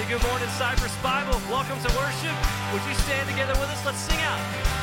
Hey, good morning, Cypress Bible. Welcome to worship. Would you stand together with us? Let's sing out.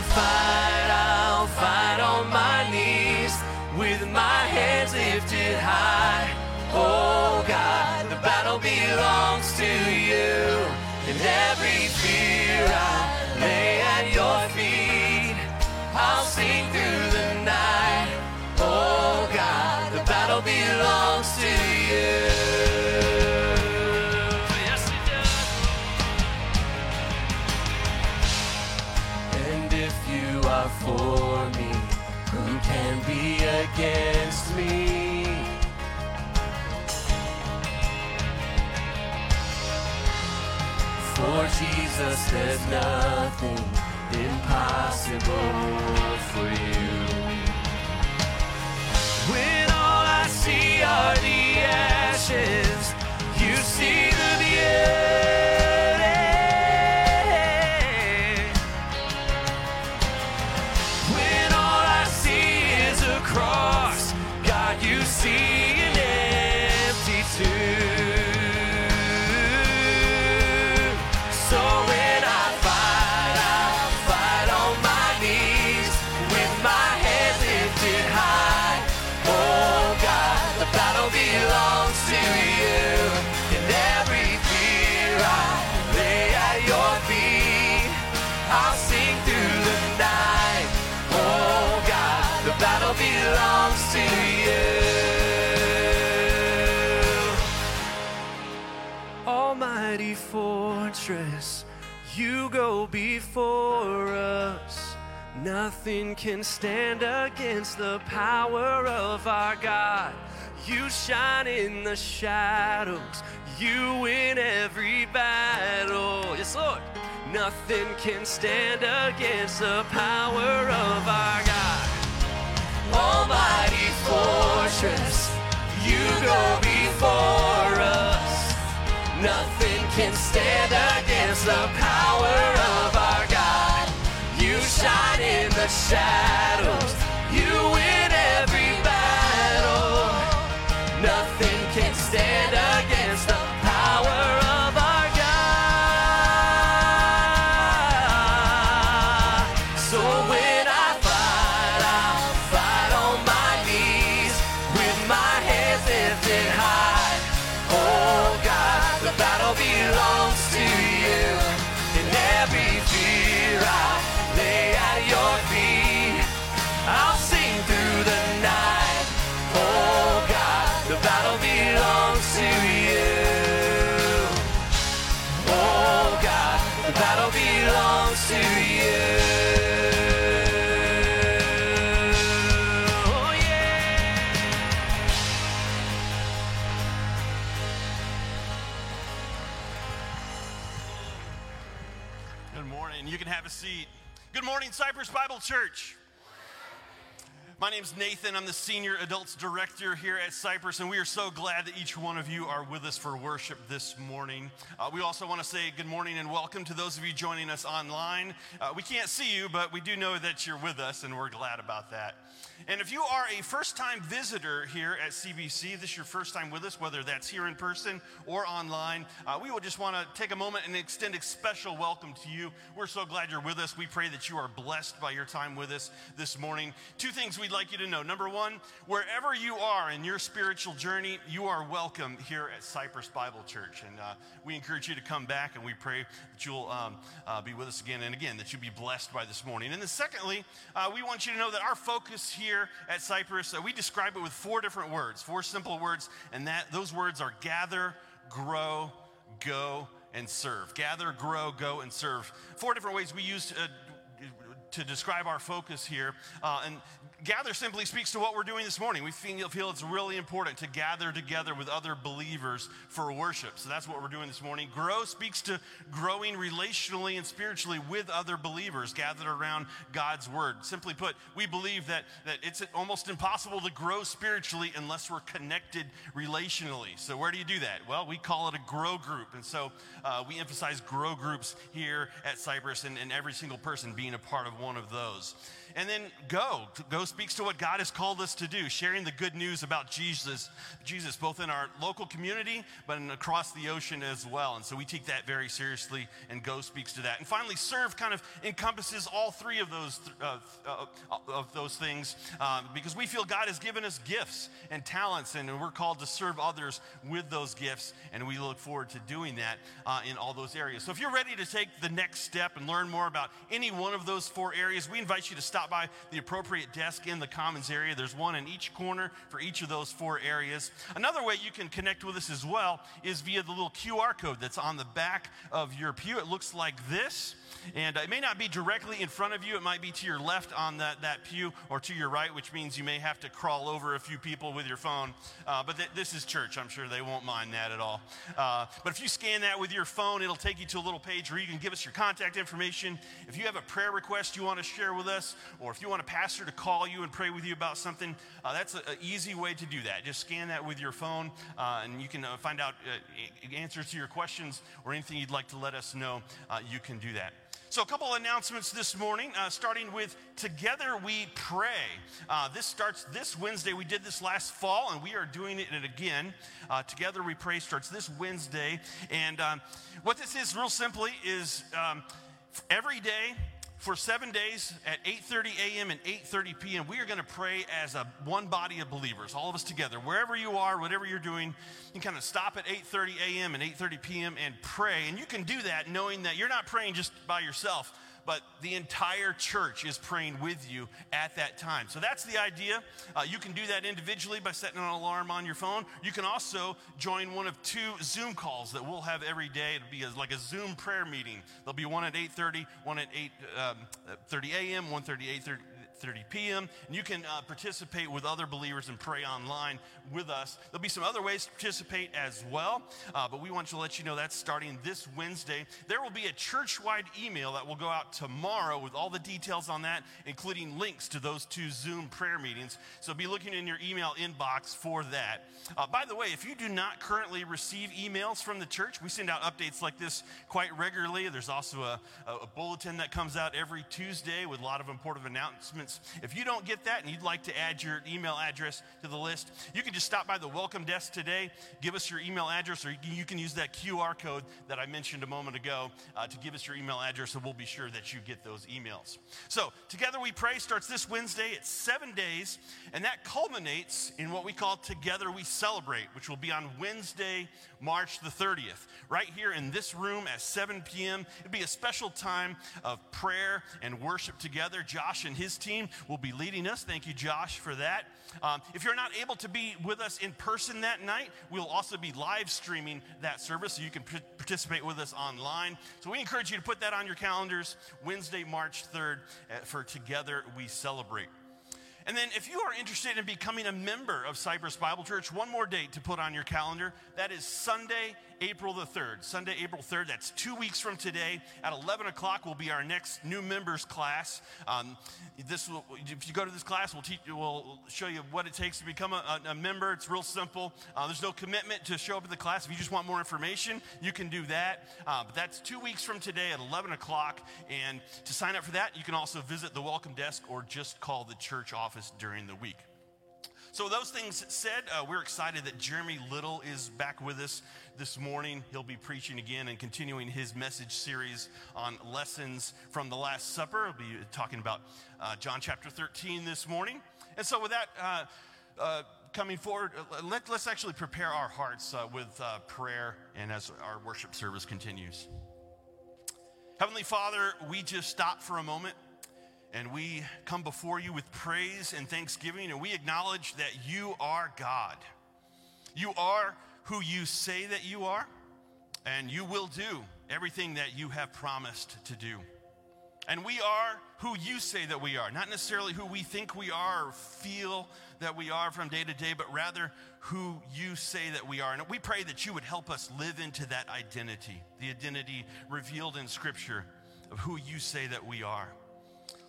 I fight, I'll fight on my knees with my hands lifted high. Jesus, there's nothing impossible for you. When all I see are the ashes, go before us. Nothing can stand against the power of our God. You shine in the shadows, you win every battle. Yes, Lord. Nothing can stand against the power of our God. Almighty fortress, you go before us. Nothing can stand against the power of our God. You shine in the shadows, name's Nathan. I'm the Senior Adults Director here at Cypress, and we are so glad that each one of you are with us for worship this morning. Uh, we also want to say good morning and welcome to those of you joining us online. Uh, we can't see you, but we do know that you're with us, and we're glad about that. And if you are a first time visitor here at CBC, this is your first time with us, whether that's here in person or online, uh, we would just want to take a moment and extend a special welcome to you. We're so glad you're with us. We pray that you are blessed by your time with us this morning. Two things we'd like you to know. Number one, wherever you are in your spiritual journey, you are welcome here at Cypress Bible Church. And uh, we encourage you to come back and we pray that you'll um, uh, be with us again and again, that you'll be blessed by this morning. And then, secondly, uh, we want you to know that our focus here at Cypress, uh, we describe it with four different words, four simple words, and that those words are gather, grow, go, and serve. Gather, grow, go, and serve. Four different ways we use uh, to describe our focus here. Uh, and gather simply speaks to what we're doing this morning. We feel, feel it's really important to gather together with other believers for worship. So that's what we're doing this morning. Grow speaks to growing relationally and spiritually with other believers gathered around God's word. Simply put, we believe that, that it's almost impossible to grow spiritually unless we're connected relationally. So, where do you do that? Well, we call it a grow group. And so uh, we emphasize grow groups here at Cypress and, and every single person being a part of one of those. And then go. Go speaks to what God has called us to do, sharing the good news about Jesus, Jesus, both in our local community, but in, across the ocean as well. And so we take that very seriously, and go speaks to that. And finally, serve kind of encompasses all three of those uh, uh, of those things uh, because we feel God has given us gifts and talents, and we're called to serve others with those gifts, and we look forward to doing that uh, in all those areas. So if you're ready to take the next step and learn more about any one of those four areas, we invite you to stop stop by the appropriate desk in the commons area. There's one in each corner for each of those four areas. Another way you can connect with us as well is via the little QR code that's on the back of your pew. It looks like this. And it may not be directly in front of you, it might be to your left on that, that pew or to your right, which means you may have to crawl over a few people with your phone. Uh, but th- this is church, I'm sure they won't mind that at all. Uh, but if you scan that with your phone, it'll take you to a little page where you can give us your contact information. If you have a prayer request you want to share with us, or if you want a pastor to call you and pray with you about something, uh, that's an easy way to do that. Just scan that with your phone, uh, and you can uh, find out uh, answers to your questions or anything you'd like to let us know. you can do that. So, a couple announcements this morning, uh, starting with Together We Pray. Uh, this starts this Wednesday. We did this last fall, and we are doing it again. Uh, Together We Pray starts this Wednesday. And um, what this is, real simply, is um, every day for seven days at 8.30 a.m. and 8.30 p.m we are going to pray as a one body of believers all of us together wherever you are whatever you're doing you can kind of stop at 8.30 a.m and 8.30 p.m and pray and you can do that knowing that you're not praying just by yourself but the entire church is praying with you at that time. So that's the idea. Uh, you can do that individually by setting an alarm on your phone. You can also join one of two Zoom calls that we'll have every day. It'll be a, like a Zoom prayer meeting. There'll be one at 8:30, one at 8:30 um, a.m., 1:30, 8:30. 30 p.m. And you can uh, participate with other believers and pray online with us. There'll be some other ways to participate as well, uh, but we want to let you know that's starting this Wednesday. There will be a church wide email that will go out tomorrow with all the details on that, including links to those two Zoom prayer meetings. So be looking in your email inbox for that. Uh, by the way, if you do not currently receive emails from the church, we send out updates like this quite regularly. There's also a, a bulletin that comes out every Tuesday with a lot of important announcements if you don't get that and you'd like to add your email address to the list, you can just stop by the welcome desk today, give us your email address, or you can use that QR code that I mentioned a moment ago uh, to give us your email address, and we'll be sure that you get those emails. So, Together We Pray starts this Wednesday. It's seven days, and that culminates in what we call Together We Celebrate, which will be on Wednesday, March the 30th, right here in this room at 7 p.m. It'll be a special time of prayer and worship together. Josh and his team team will be leading us. Thank you, Josh, for that. Um, if you're not able to be with us in person that night, we'll also be live streaming that service so you can p- participate with us online. So we encourage you to put that on your calendars Wednesday, March 3rd, uh, for Together We Celebrate. And then, if you are interested in becoming a member of Cypress Bible Church, one more date to put on your calendar. That is Sunday, April the 3rd. Sunday, April 3rd. That's two weeks from today. At 11 o'clock will be our next new members class. Um, this will, if you go to this class, we'll, teach, we'll show you what it takes to become a, a member. It's real simple. Uh, there's no commitment to show up at the class. If you just want more information, you can do that. Uh, but that's two weeks from today at 11 o'clock. And to sign up for that, you can also visit the welcome desk or just call the church office during the week. So, those things said, uh, we're excited that Jeremy Little is back with us this morning. He'll be preaching again and continuing his message series on lessons from the Last Supper. He'll be talking about uh, John chapter 13 this morning. And so, with that, uh, uh coming forward, uh, let, us actually prepare our hearts uh, with prayer and as our worship service continues. Heavenly Father, we just stop for a moment and we come before you with praise and thanksgiving, and we acknowledge that you are God. You are who you say that you are, and you will do everything that you have promised to do. And we are who you say that we are, not necessarily who we think we are or feel that we are from day to day, but rather who you say that we are. And we pray that you would help us live into that identity, the identity revealed in Scripture of who you say that we are.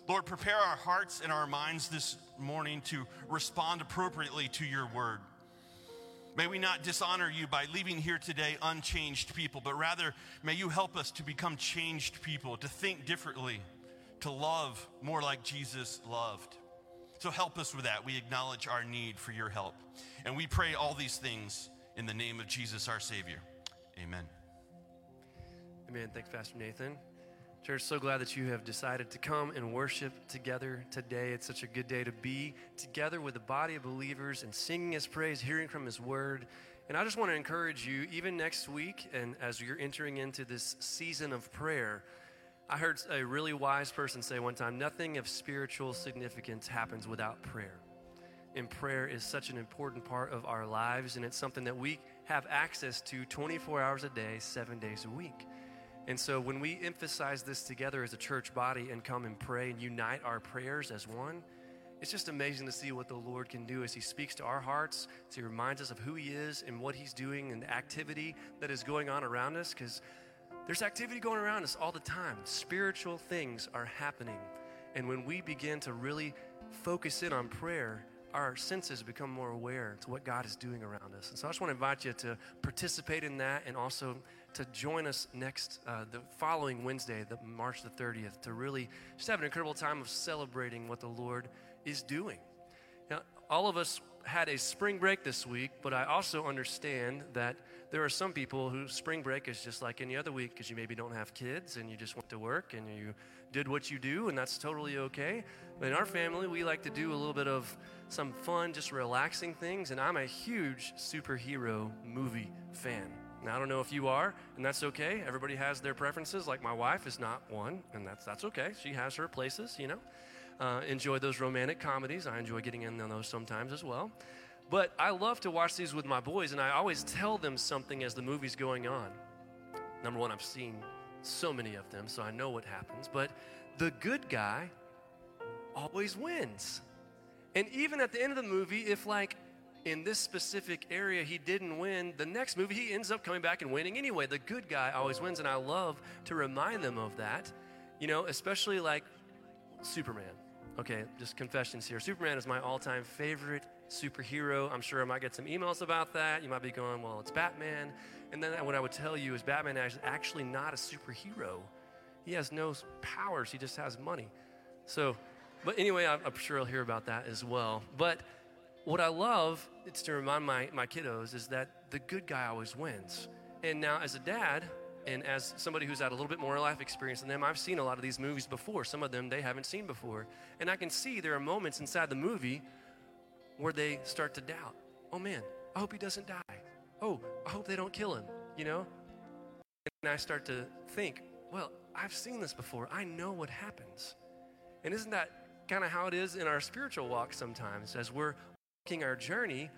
Lord, prepare our hearts and our minds this morning to respond appropriately to your word. May we not dishonor you by leaving here today unchanged people, but rather may you help us to become changed people, to think differently, to love more like Jesus loved. So help us with that. We acknowledge our need for your help. And we pray all these things in the name of Jesus our Savior. Amen. Amen. Thanks, Pastor Nathan. Church, so glad that you have decided to come and worship together today. It's such a good day to be together with a body of believers and singing His praise, hearing from His word. And I just want to encourage you, even next week, and as you're entering into this season of prayer, I heard a really wise person say one time nothing of spiritual significance happens without prayer. And prayer is such an important part of our lives, and it's something that we have access to 24 hours a day, seven days a week. And so when we emphasize this together as a church body and come and pray and unite our prayers as one, it's just amazing to see what the Lord can do as He speaks to our hearts, as He reminds us of who He is and what He's doing and the activity that is going on around us. Because there's activity going around us all the time. Spiritual things are happening. And when we begin to really focus in on prayer, our senses become more aware to what God is doing around us. And so I just want to invite you to participate in that and also to join us next, uh, the following Wednesday, the March the 30th, to really just have an incredible time of celebrating what the Lord is doing. Now, all of us had a spring break this week, but I also understand that there are some people who spring break is just like any other week because you maybe don't have kids and you just went to work and you did what you do, and that's totally okay. But in our family, we like to do a little bit of some fun, just relaxing things, and I'm a huge superhero movie fan. Now, I don't know if you are, and that's okay. Everybody has their preferences. Like my wife is not one, and that's, that's okay. She has her places, you know. Uh, enjoy those romantic comedies. I enjoy getting in on those sometimes as well. But I love to watch these with my boys, and I always tell them something as the movie's going on. Number one, I've seen so many of them, so I know what happens. But the good guy always wins. And even at the end of the movie, if like in this specific area he didn't win, the next movie he ends up coming back and winning anyway. The good guy always wins, and I love to remind them of that. You know, especially like Superman. Okay, just confessions here. Superman is my all time favorite superhero. I'm sure I might get some emails about that. You might be going, well, it's Batman. And then what I would tell you is Batman is actually not a superhero. He has no powers, he just has money. So, but anyway, I'm sure I'll hear about that as well. But what I love, it's to remind my, my kiddos, is that the good guy always wins. And now, as a dad, and as somebody who's had a little bit more life experience than them, I've seen a lot of these movies before. Some of them they haven't seen before. And I can see there are moments inside the movie where they start to doubt. Oh man, I hope he doesn't die. Oh, I hope they don't kill him, you know? And I start to think, well, I've seen this before. I know what happens. And isn't that kind of how it is in our spiritual walk sometimes as we're our journey,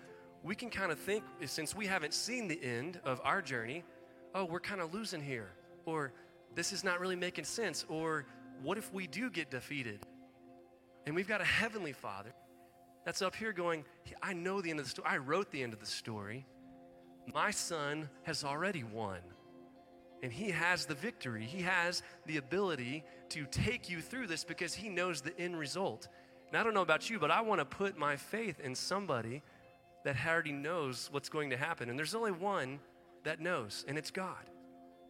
we can kind of think, since we haven't seen the end of our journey, oh, we're kind of losing here, or this is not really making sense, or what if we do get defeated? And we've got a heavenly Father that's up here going, I know the end of the story. I wrote the end of the story. My son has already won. And he has the victory. He has the ability to take you through this because he knows the end result. And I don't know about you, but I want to put my faith in somebody that already knows what's going to happen. And there's only one that knows, and it's God.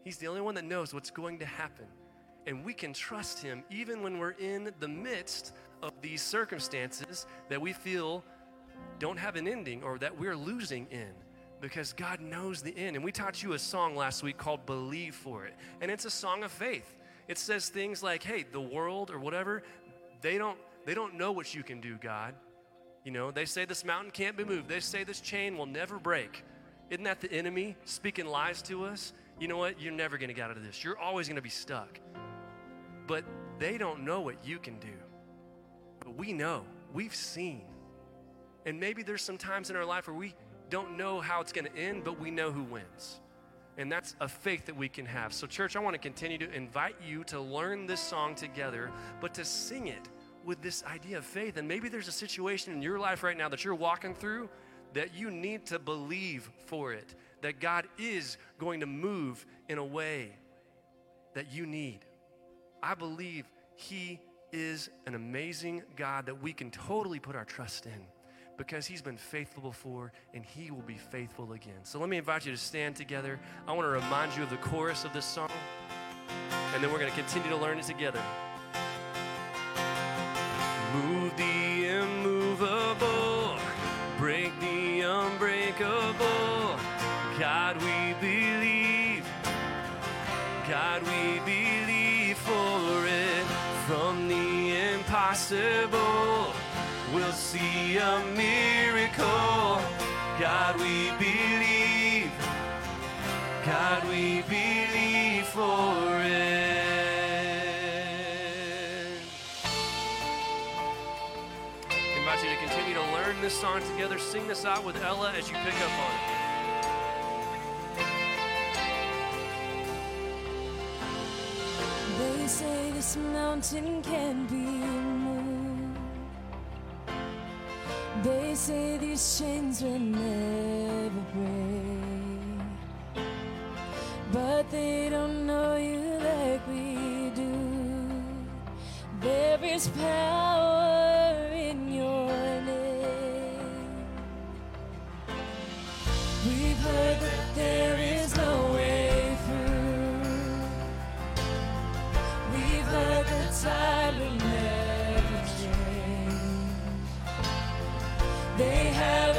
He's the only one that knows what's going to happen. And we can trust Him even when we're in the midst of these circumstances that we feel don't have an ending or that we're losing in because God knows the end. And we taught you a song last week called Believe for It. And it's a song of faith. It says things like, hey, the world or whatever, they don't they don't know what you can do, God. You know, they say this mountain can't be moved. They say this chain will never break. Isn't that the enemy speaking lies to us? You know what? You're never going to get out of this. You're always going to be stuck. But they don't know what you can do. But we know. We've seen. And maybe there's some times in our life where we don't know how it's going to end, but we know who wins. And that's a faith that we can have. So, church, I want to continue to invite you to learn this song together, but to sing it with this idea of faith. And maybe there's a situation in your life right now that you're walking through that you need to believe for it, that God is going to move in a way that you need. I believe He is an amazing God that we can totally put our trust in because He's been faithful before and He will be faithful again. So let me invite you to stand together. I want to remind you of the chorus of this song, and then we're going to continue to learn it together. Move the immovable, break the unbreakable. God, we believe. God, we believe for it. From the impossible, we'll see a miracle. God, we believe. God, we believe for it. This song together. Sing this out with Ella as you pick up on it. They say this mountain can be moved. They say these chains will never break. But they don't know you like we do. There is power They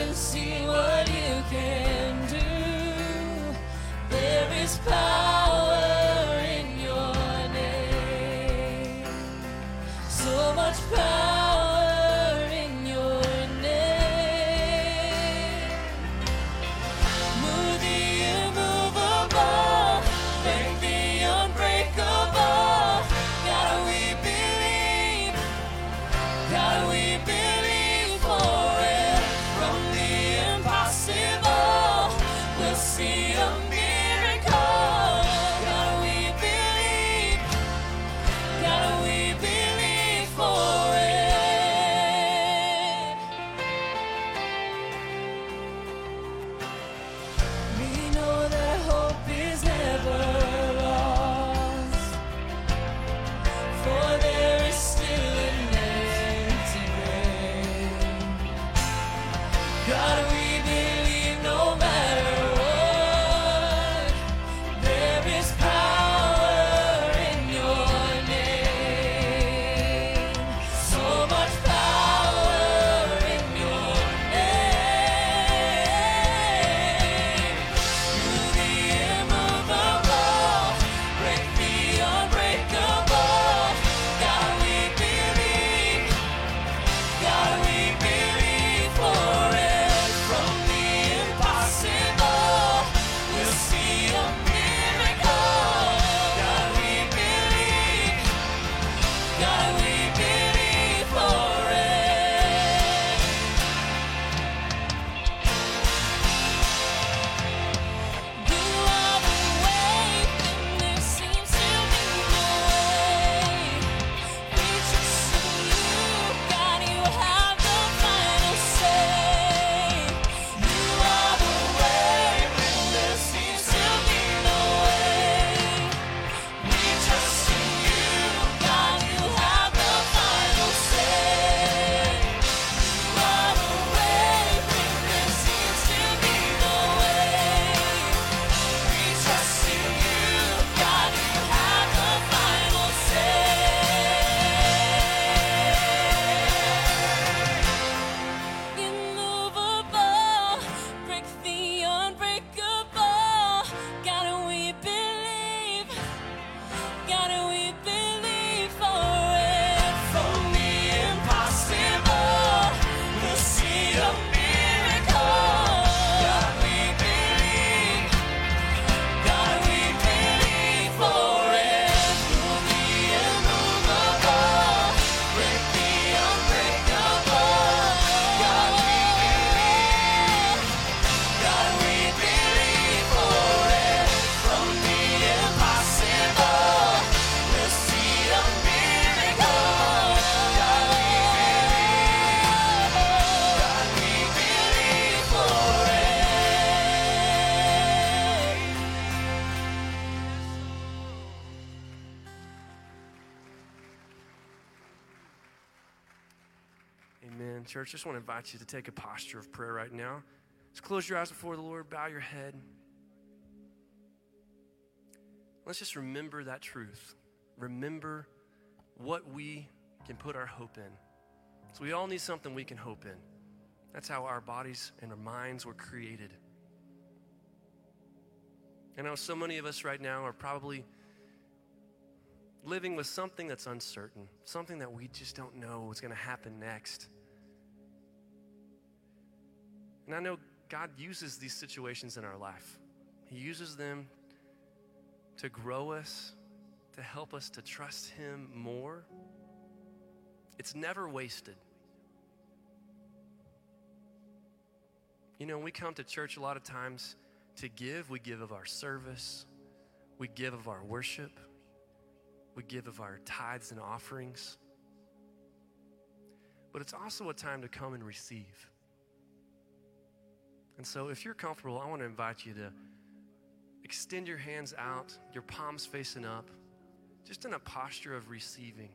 Church, just want to invite you to take a posture of prayer right now. Just close your eyes before the Lord, bow your head. Let's just remember that truth. Remember what we can put our hope in. So, we all need something we can hope in. That's how our bodies and our minds were created. I know so many of us right now are probably living with something that's uncertain, something that we just don't know what's going to happen next. And I know God uses these situations in our life, He uses them to grow us, to help us to trust Him more. It's never wasted. You know, we come to church a lot of times to give. We give of our service, we give of our worship, we give of our tithes and offerings. But it's also a time to come and receive. And so, if you're comfortable, I want to invite you to extend your hands out, your palms facing up, just in a posture of receiving.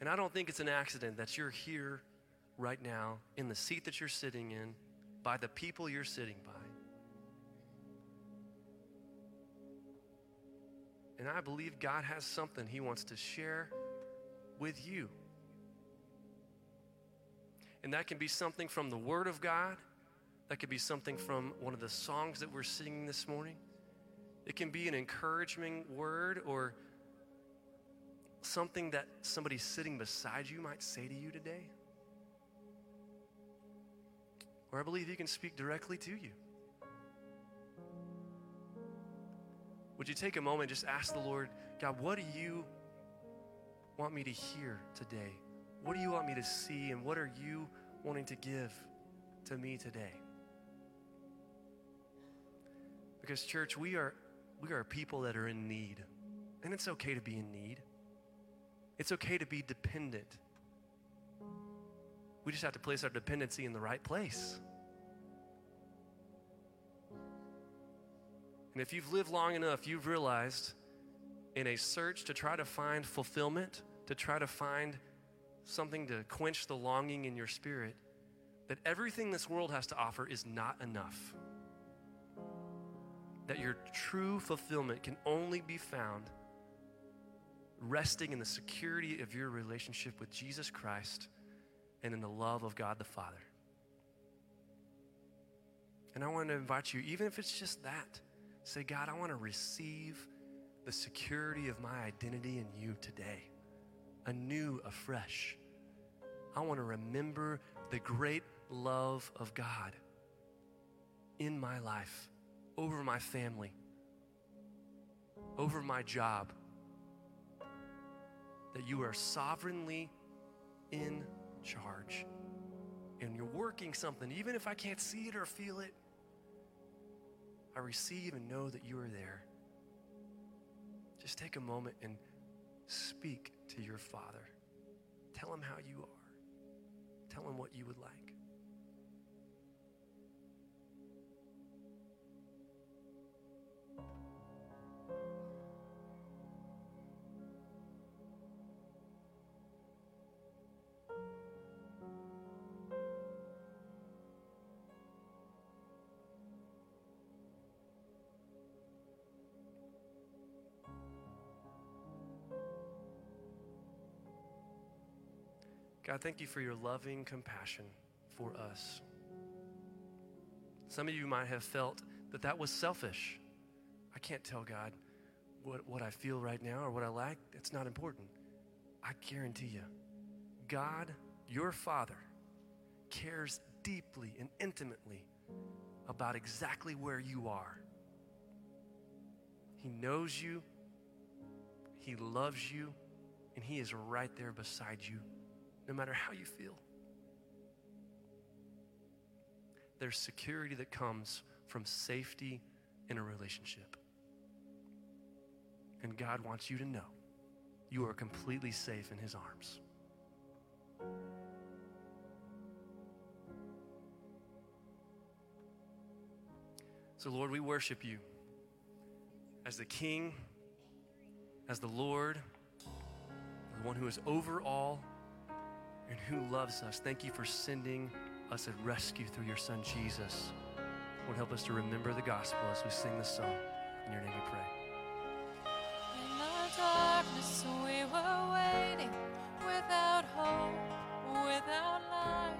And I don't think it's an accident that you're here right now in the seat that you're sitting in by the people you're sitting by. And I believe God has something He wants to share with you. And that can be something from the Word of God, that could be something from one of the songs that we're singing this morning. It can be an encouraging word or something that somebody sitting beside you might say to you today. Or I believe He can speak directly to you. Would you take a moment and just ask the Lord, God, what do you want me to hear today? What do you want me to see? And what are you wanting to give to me today? Because, church, we are, we are people that are in need. And it's okay to be in need, it's okay to be dependent. We just have to place our dependency in the right place. And if you've lived long enough, you've realized in a search to try to find fulfillment, to try to find something to quench the longing in your spirit, that everything this world has to offer is not enough. That your true fulfillment can only be found resting in the security of your relationship with Jesus Christ and in the love of God the Father. And I want to invite you, even if it's just that, Say, God, I want to receive the security of my identity in you today, anew, afresh. I want to remember the great love of God in my life, over my family, over my job. That you are sovereignly in charge. And you're working something, even if I can't see it or feel it. I receive and know that you are there. Just take a moment and speak to your Father. Tell him how you are. Tell him what you would like. God, thank you for your loving compassion for us. Some of you might have felt that that was selfish. I can't tell God what, what I feel right now or what I like. It's not important. I guarantee you, God, your Father, cares deeply and intimately about exactly where you are. He knows you, He loves you, and He is right there beside you no matter how you feel. There's security that comes from safety in a relationship. And God wants you to know you are completely safe in His arms. So, Lord, we worship you as the King, as the Lord the one who is over all and who loves us. Thank you for sending us a rescue through your son Jesus. Lord, help us to remember the gospel as we sing this song. In your name we pray. In the darkness we were waiting without hope, without light.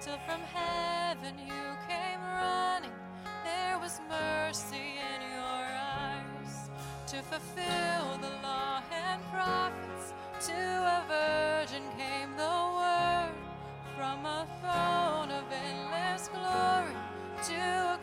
Till from heaven you came running. There was mercy in your eyes to fulfill the law and prophets. To a from a throne of endless glory to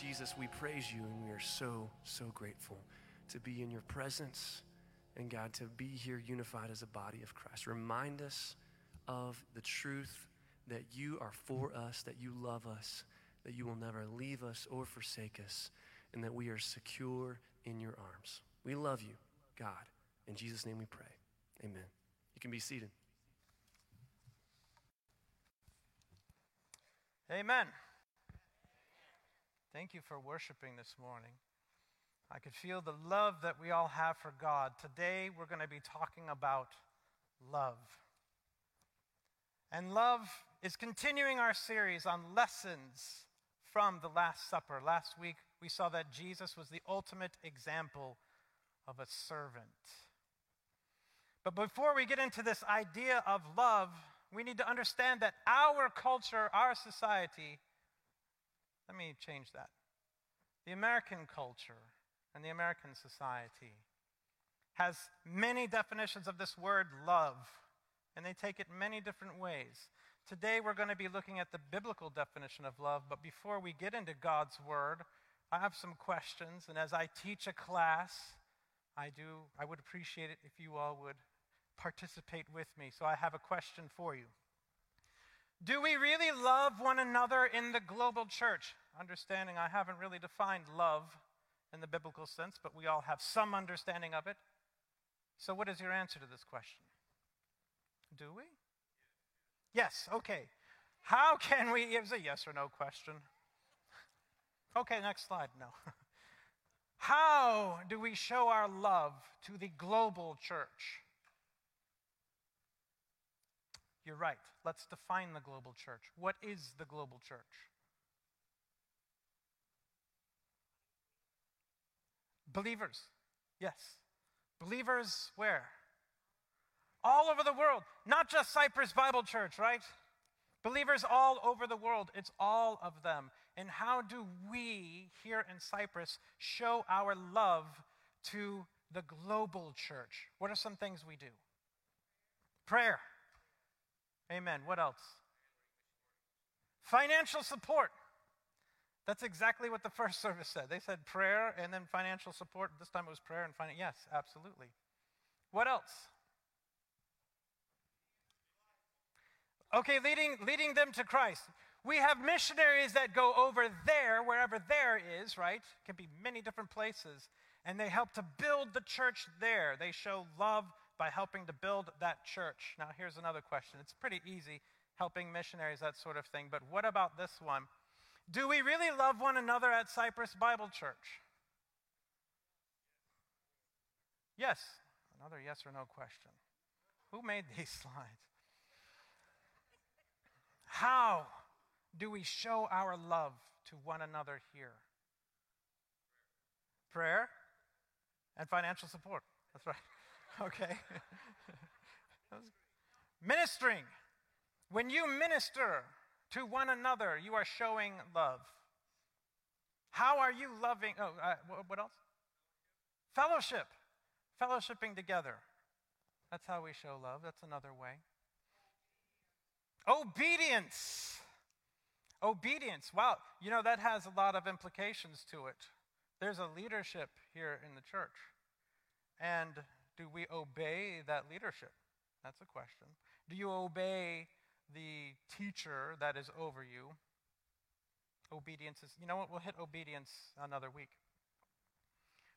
Jesus, we praise you and we are so, so grateful to be in your presence and God, to be here unified as a body of Christ. Remind us of the truth that you are for us, that you love us, that you will never leave us or forsake us. and that we are secure in your arms. We love you, God. In Jesus' name we pray. Amen. You can be seated. Amen. Thank you for worshiping this morning. I could feel the love that we all have for God. Today, we're going to be talking about love. And love is continuing our series on lessons from the Last Supper. Last week, we saw that Jesus was the ultimate example of a servant. But before we get into this idea of love, we need to understand that our culture, our society, let me change that. The American culture and the American society has many definitions of this word love, and they take it many different ways. Today we're going to be looking at the biblical definition of love, but before we get into God's word, I have some questions, and as I teach a class, I do I would appreciate it if you all would participate with me. So I have a question for you. Do we really love one another in the global church? Understanding I haven't really defined love in the biblical sense, but we all have some understanding of it. So, what is your answer to this question? Do we? Yes, okay. How can we? It was a yes or no question. Okay, next slide. No. How do we show our love to the global church? You're right. Let's define the global church. What is the global church? Believers. Yes. Believers where? All over the world. Not just Cypress Bible Church, right? Believers all over the world. It's all of them. And how do we here in Cypress show our love to the global church? What are some things we do? Prayer. Amen. What else? Financial support. That's exactly what the first service said. They said prayer and then financial support. This time it was prayer and finance. Yes, absolutely. What else? Okay, leading, leading them to Christ. We have missionaries that go over there, wherever there is, right? It can be many different places. And they help to build the church there. They show love by helping to build that church. Now, here's another question. It's pretty easy helping missionaries, that sort of thing. But what about this one? Do we really love one another at Cypress Bible Church? Yes. Another yes or no question. Who made these slides? How do we show our love to one another here? Prayer and financial support. That's right. Okay. Ministering. When you minister to one another, you are showing love. How are you loving? Oh, uh, what else? Fellowship. Fellowshipping together. That's how we show love. That's another way. Obedience. Obedience. Wow. You know, that has a lot of implications to it. There's a leadership here in the church. And do we obey that leadership? That's a question. Do you obey the teacher that is over you? Obedience is, you know what? We'll hit obedience another week.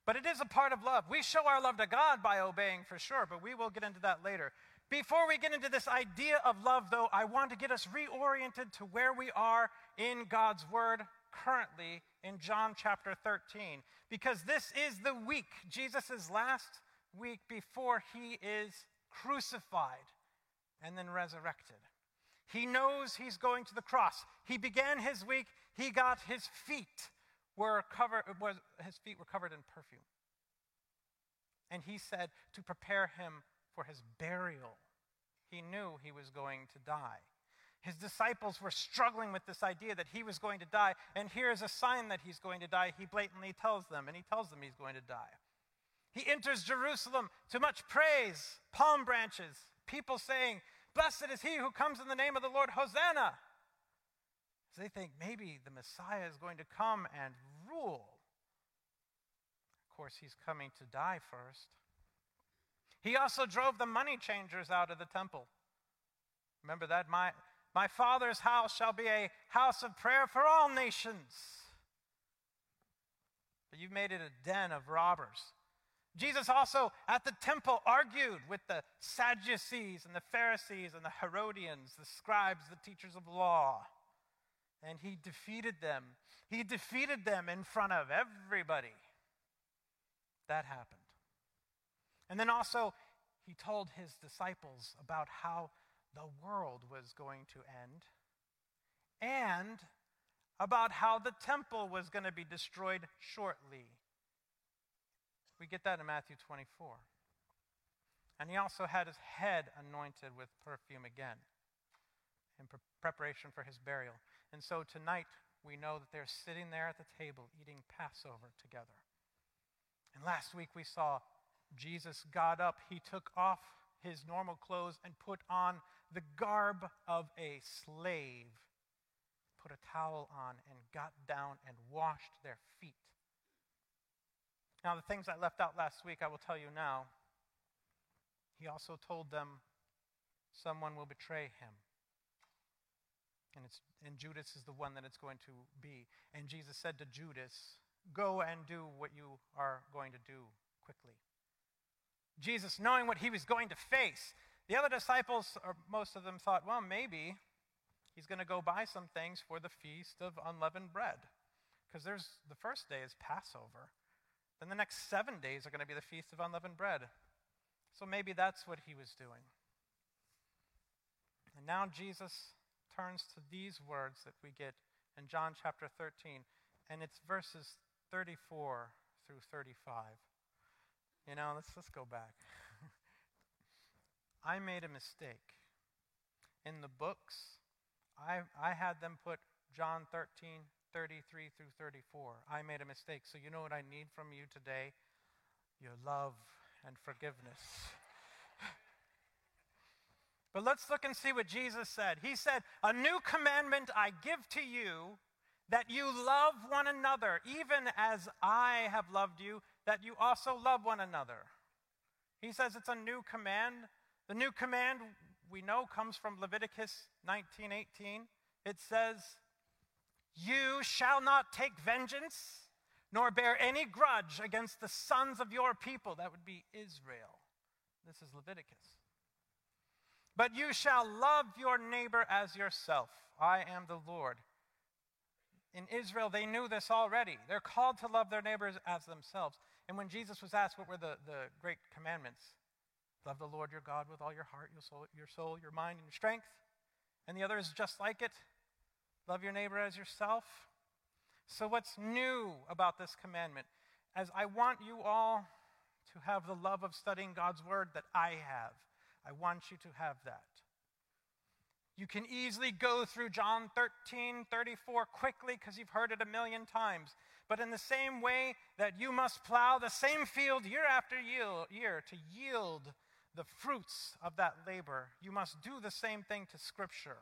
But it is a part of love. We show our love to God by obeying for sure, but we will get into that later. Before we get into this idea of love, though, I want to get us reoriented to where we are in God's Word currently in John chapter 13, because this is the week, Jesus' last week before he is crucified and then resurrected. He knows he's going to the cross. He began his week, he got his feet were covered was his feet were covered in perfume. And he said to prepare him for his burial. He knew he was going to die. His disciples were struggling with this idea that he was going to die, and here's a sign that he's going to die. He blatantly tells them, and he tells them he's going to die. He enters Jerusalem to much praise, palm branches, people saying, Blessed is he who comes in the name of the Lord, Hosanna. So they think maybe the Messiah is going to come and rule. Of course, he's coming to die first. He also drove the money changers out of the temple. Remember that? My, my father's house shall be a house of prayer for all nations. But you've made it a den of robbers. Jesus also at the temple argued with the Sadducees and the Pharisees and the Herodians, the scribes, the teachers of law. And he defeated them. He defeated them in front of everybody. That happened. And then also, he told his disciples about how the world was going to end and about how the temple was going to be destroyed shortly. We get that in Matthew 24. And he also had his head anointed with perfume again in pre- preparation for his burial. And so tonight, we know that they're sitting there at the table eating Passover together. And last week, we saw Jesus got up, he took off his normal clothes and put on the garb of a slave, put a towel on, and got down and washed their feet. Now, the things I left out last week, I will tell you now. He also told them someone will betray him. And, it's, and Judas is the one that it's going to be. And Jesus said to Judas, Go and do what you are going to do quickly. Jesus, knowing what he was going to face, the other disciples, or most of them, thought, well, maybe he's going to go buy some things for the feast of unleavened bread. Because there's the first day is Passover. Then the next seven days are going to be the feast of unleavened bread. So maybe that's what he was doing. And now Jesus turns to these words that we get in John chapter 13, and it's verses 34 through 35. You know, let's, let's go back. I made a mistake. In the books, I, I had them put John 13, 33 through 34. I made a mistake. So, you know what I need from you today? Your love and forgiveness. but let's look and see what Jesus said. He said, A new commandment I give to you that you love one another, even as I have loved you, that you also love one another. He says it's a new command. The new command we know comes from Leviticus 19:18. It says, "You shall not take vengeance, nor bear any grudge against the sons of your people." That would be Israel. This is Leviticus. But you shall love your neighbor as yourself. I am the Lord in Israel, they knew this already. They're called to love their neighbors as themselves. And when Jesus was asked what were the, the great commandments, love the Lord your God with all your heart, your soul, your soul, your mind, and your strength. And the other is just like it love your neighbor as yourself. So, what's new about this commandment? As I want you all to have the love of studying God's word that I have, I want you to have that. You can easily go through John 13, 34 quickly because you've heard it a million times. But in the same way that you must plow the same field year after year to yield the fruits of that labor, you must do the same thing to Scripture.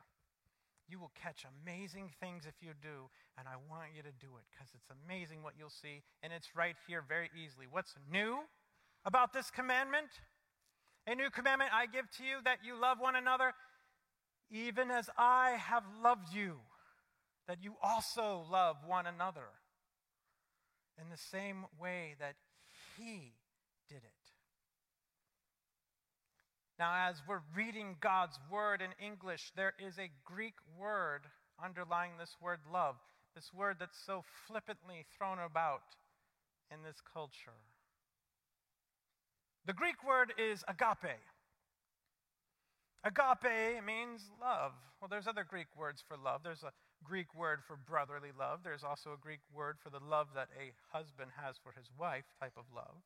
You will catch amazing things if you do, and I want you to do it because it's amazing what you'll see, and it's right here very easily. What's new about this commandment? A new commandment I give to you that you love one another even as I have loved you, that you also love one another in the same way that He did it. Now, as we're reading God's word in English, there is a Greek word underlying this word love, this word that's so flippantly thrown about in this culture. The Greek word is agape. Agape means love. Well, there's other Greek words for love. There's a Greek word for brotherly love. There's also a Greek word for the love that a husband has for his wife, type of love.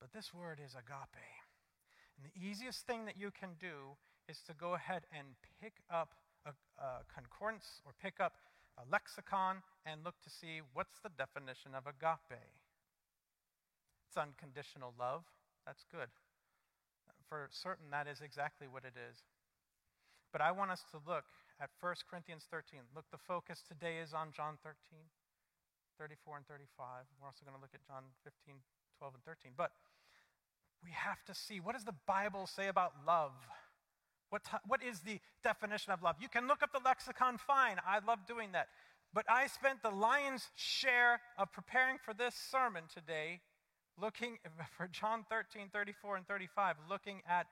But this word is agape. And the easiest thing that you can do is to go ahead and pick up a, a concordance or pick up a lexicon and look to see what's the definition of agape. It's unconditional love. That's good for certain that is exactly what it is. But I want us to look at 1 Corinthians 13. Look, the focus today is on John 13, 34 and 35. We're also going to look at John 15, 12, and 13. But we have to see what does the Bible say about love? What, t- what is the definition of love? You can look up the lexicon, fine. I love doing that. But I spent the lion's share of preparing for this sermon today, looking for John 13, 34, and 35, looking at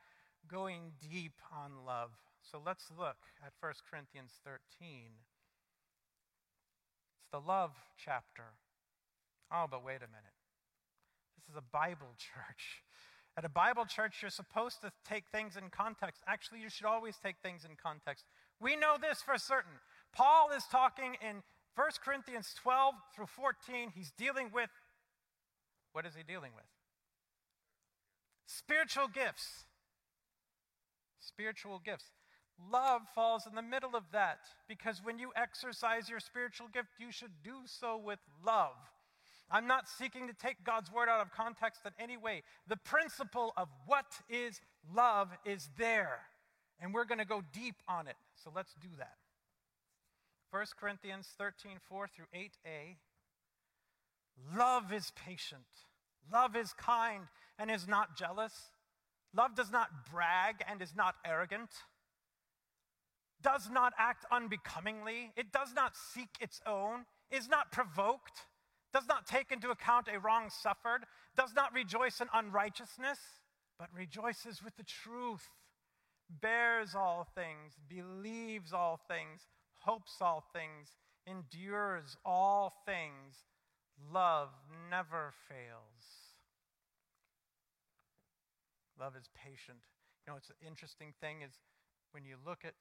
going deep on love. So let's look at 1 Corinthians 13. It's the love chapter. Oh, but wait a minute. This is a Bible church. At a Bible church, you're supposed to take things in context. Actually, you should always take things in context. We know this for certain. Paul is talking in 1 Corinthians 12 through 14. He's dealing with what is he dealing with? Spiritual gifts. Spiritual gifts. Love falls in the middle of that because when you exercise your spiritual gift, you should do so with love. I'm not seeking to take God's word out of context in any way. The principle of what is love is there, and we're going to go deep on it. So let's do that. 1 Corinthians 13, 4 through 8a. Love is patient, love is kind and is not jealous. Love does not brag and is not arrogant, does not act unbecomingly, it does not seek its own, is not provoked, does not take into account a wrong suffered, does not rejoice in unrighteousness, but rejoices with the truth, bears all things, believes all things, hopes all things, endures all things. Love never fails. Love is patient. You know, it's an interesting thing is when you look at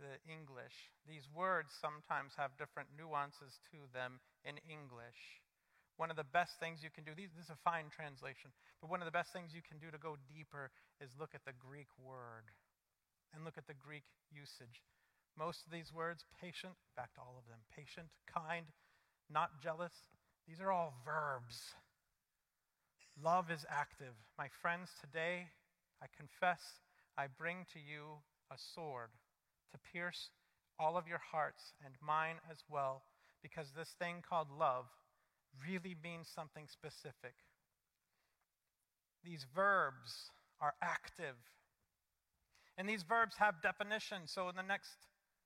the English, these words sometimes have different nuances to them in English. One of the best things you can do, this is a fine translation, but one of the best things you can do to go deeper is look at the Greek word and look at the Greek usage. Most of these words, patient, in fact, all of them, patient, kind, not jealous, these are all verbs. Love is active. My friends, today I confess I bring to you a sword to pierce all of your hearts and mine as well, because this thing called love really means something specific. These verbs are active. And these verbs have definitions. So in the next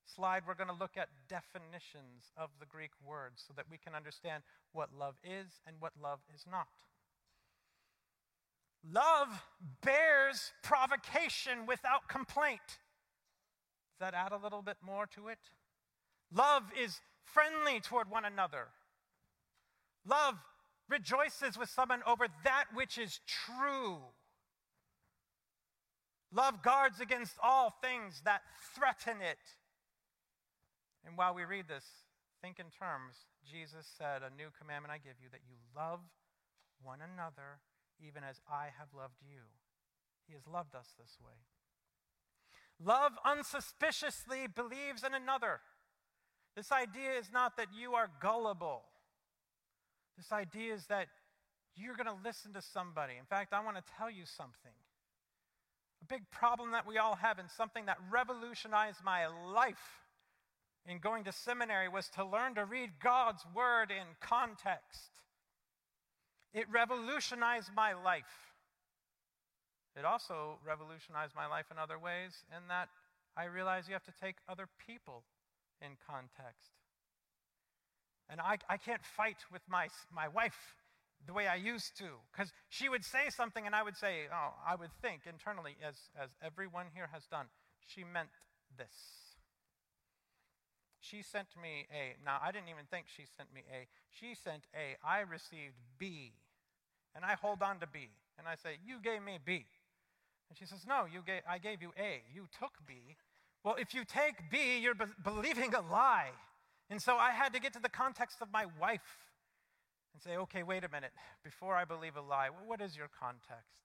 slide, we're going to look at definitions of the Greek words so that we can understand what love is and what love is not. Love bears provocation without complaint. Does that add a little bit more to it? Love is friendly toward one another. Love rejoices with someone over that which is true. Love guards against all things that threaten it. And while we read this, think in terms. Jesus said, A new commandment I give you that you love one another even as I have loved you. He has loved us this way. Love unsuspiciously believes in another. This idea is not that you are gullible. This idea is that you're going to listen to somebody. In fact, I want to tell you something. A big problem that we all have, and something that revolutionized my life in going to seminary, was to learn to read God's word in context. It revolutionized my life. It also revolutionized my life in other ways, in that I realized you have to take other people in context. And I, I can't fight with my, my wife the way I used to, because she would say something and I would say, oh, I would think internally, as, as everyone here has done, she meant this. She sent me A. Now, I didn't even think she sent me A. She sent A. I received B. And I hold on to B. And I say, You gave me B. And she says, No, you gave, I gave you A. You took B. Well, if you take B, you're be- believing a lie. And so I had to get to the context of my wife and say, okay, wait a minute. Before I believe a lie, what is your context?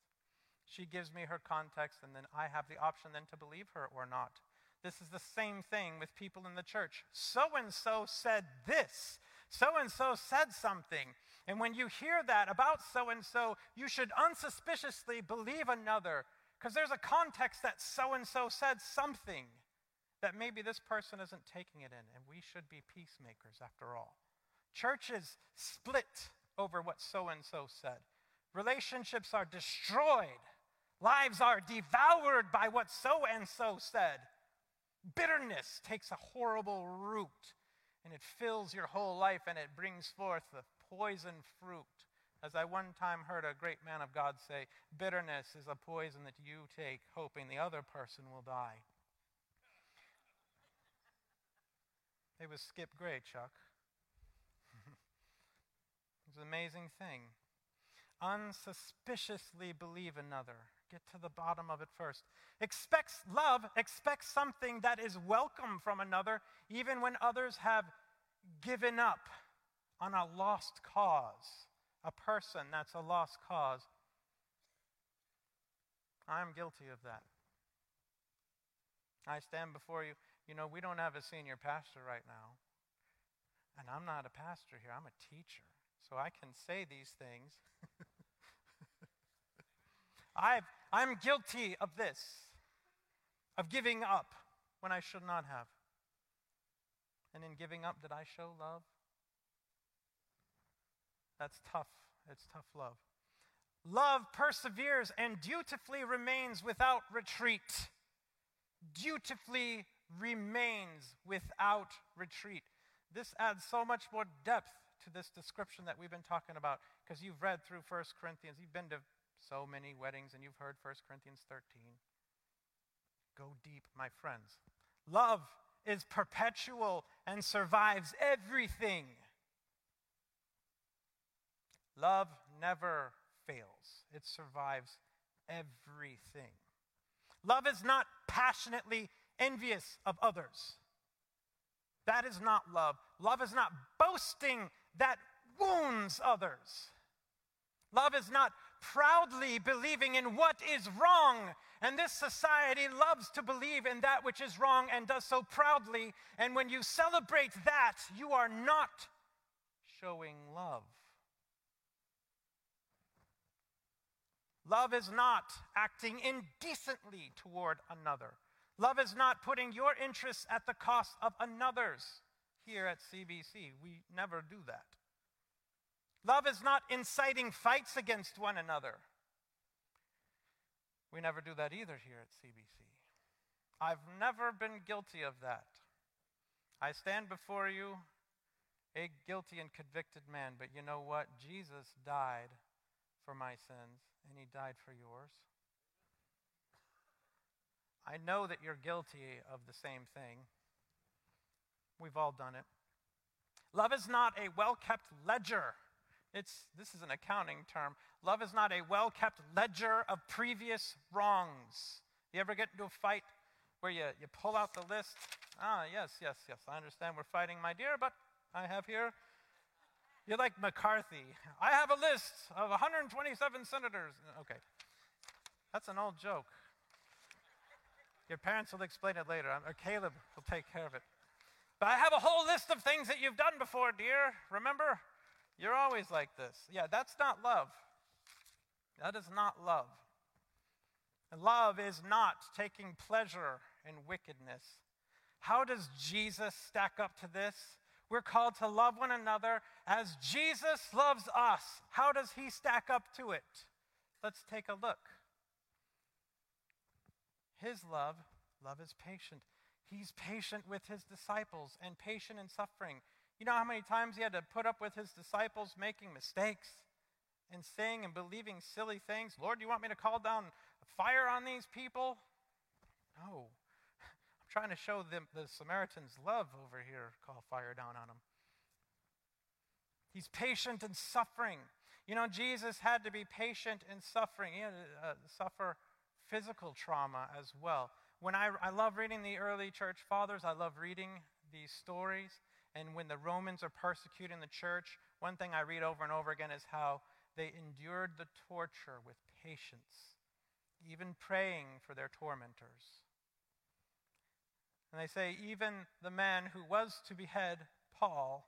She gives me her context, and then I have the option then to believe her or not. This is the same thing with people in the church. So and so said this. So and so said something. And when you hear that about so and so, you should unsuspiciously believe another because there's a context that so and so said something that maybe this person isn't taking it in, and we should be peacemakers after all. Churches split over what so and so said, relationships are destroyed, lives are devoured by what so and so said. Bitterness takes a horrible root. and it fills your whole life and it brings forth the poison fruit. As I one time heard a great man of God say, bitterness is a poison that you take hoping the other person will die. It was Skip Gray, Chuck. it's an amazing thing. Unsuspiciously believe another. Get to the bottom of it first. Expects love, expects something that is welcome from another, even when others have given up on a lost cause, a person that's a lost cause. I'm guilty of that. I stand before you. You know, we don't have a senior pastor right now. And I'm not a pastor here, I'm a teacher. So I can say these things. I've, I'm guilty of this, of giving up when I should not have. And in giving up, did I show love? That's tough. It's tough love. Love perseveres and dutifully remains without retreat. Dutifully remains without retreat. This adds so much more depth to this description that we've been talking about because you've read through 1 Corinthians, you've been to so many weddings, and you've heard 1 Corinthians 13. Go deep, my friends. Love is perpetual and survives everything. Love never fails, it survives everything. Love is not passionately envious of others. That is not love. Love is not boasting that wounds others. Love is not proudly believing in what is wrong. And this society loves to believe in that which is wrong and does so proudly. And when you celebrate that, you are not showing love. Love is not acting indecently toward another. Love is not putting your interests at the cost of another's. Here at CBC, we never do that. Love is not inciting fights against one another. We never do that either here at CBC. I've never been guilty of that. I stand before you a guilty and convicted man, but you know what? Jesus died for my sins, and he died for yours. I know that you're guilty of the same thing. We've all done it. Love is not a well kept ledger it's, this is an accounting term. Love is not a well kept ledger of previous wrongs. You ever get into a fight where you, you pull out the list? Ah, yes, yes, yes, I understand we're fighting, my dear, but I have here. You're like McCarthy. I have a list of 127 senators. Okay. That's an old joke. Your parents will explain it later, or uh, Caleb will take care of it. But I have a whole list of things that you've done before, dear. Remember? You're always like this. Yeah, that's not love. That is not love. And love is not taking pleasure in wickedness. How does Jesus stack up to this? We're called to love one another as Jesus loves us. How does he stack up to it? Let's take a look. His love, love is patient. He's patient with his disciples and patient in suffering. You know how many times he had to put up with his disciples making mistakes and saying and believing silly things? Lord, do you want me to call down fire on these people? No. I'm trying to show them the Samaritans love over here, call fire down on them. He's patient in suffering. You know, Jesus had to be patient in suffering. He had to uh, suffer physical trauma as well. When I, I love reading the early church fathers, I love reading these stories. And when the Romans are persecuting the church, one thing I read over and over again is how they endured the torture with patience, even praying for their tormentors. And they say, even the man who was to behead Paul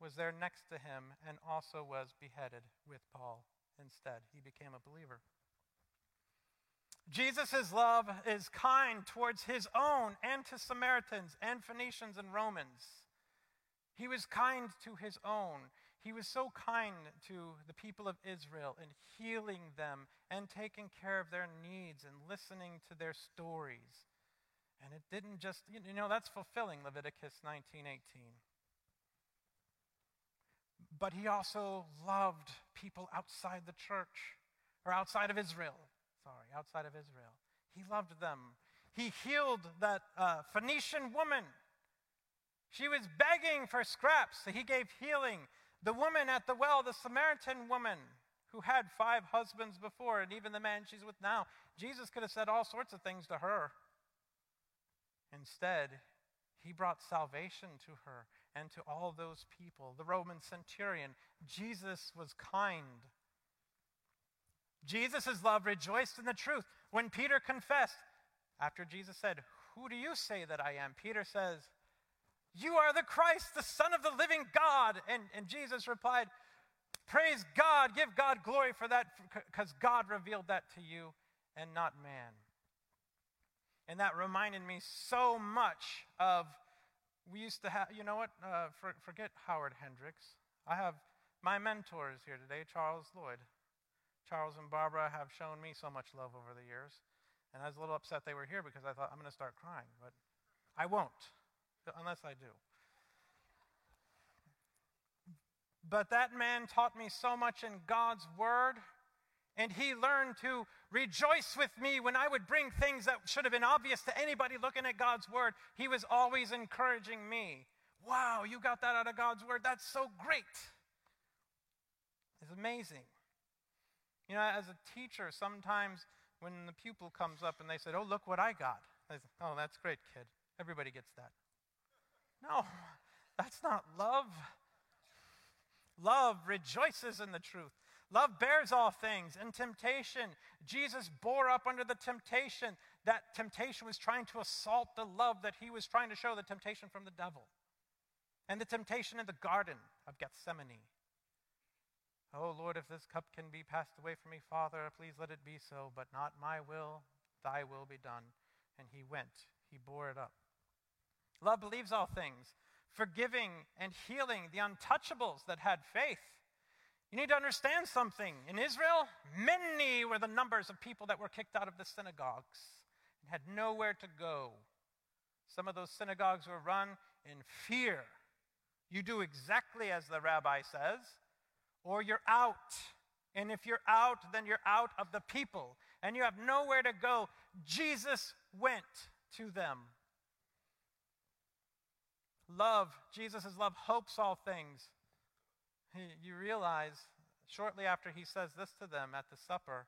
was there next to him and also was beheaded with Paul instead. He became a believer. Jesus' love is kind towards his own and to Samaritans and Phoenicians and Romans. He was kind to his own. He was so kind to the people of Israel in healing them and taking care of their needs and listening to their stories. And it didn't just, you know, that's fulfilling Leviticus 19:18. But he also loved people outside the church or outside of Israel. Sorry, outside of Israel. He loved them. He healed that uh, Phoenician woman. She was begging for scraps, so he gave healing. The woman at the well, the Samaritan woman who had five husbands before, and even the man she's with now, Jesus could have said all sorts of things to her. Instead, he brought salvation to her and to all those people. The Roman centurion, Jesus was kind. Jesus' love rejoiced in the truth. When Peter confessed, after Jesus said, Who do you say that I am? Peter says, You are the Christ, the Son of the living God. And, and Jesus replied, Praise God, give God glory for that, because God revealed that to you and not man. And that reminded me so much of, we used to have, you know what, uh, for, forget Howard Hendricks. I have my mentors here today, Charles Lloyd. Charles and Barbara have shown me so much love over the years. And I was a little upset they were here because I thought I'm going to start crying, but I won't, unless I do. But that man taught me so much in God's Word, and he learned to rejoice with me when I would bring things that should have been obvious to anybody looking at God's Word. He was always encouraging me. Wow, you got that out of God's Word? That's so great. It's amazing. You know, as a teacher, sometimes when the pupil comes up and they said, Oh, look what I got. I say, Oh, that's great, kid. Everybody gets that. No, that's not love. Love rejoices in the truth. Love bears all things. And temptation, Jesus bore up under the temptation. That temptation was trying to assault the love that he was trying to show, the temptation from the devil. And the temptation in the Garden of Gethsemane. Oh Lord, if this cup can be passed away from me, Father, please let it be so, but not my will, thy will be done. And he went, he bore it up. Love believes all things, forgiving and healing the untouchables that had faith. You need to understand something. In Israel, many were the numbers of people that were kicked out of the synagogues and had nowhere to go. Some of those synagogues were run in fear. You do exactly as the rabbi says, or you're out. And if you're out, then you're out of the people and you have nowhere to go. Jesus went to them. Love, Jesus' love hopes all things. You realize shortly after he says this to them at the supper,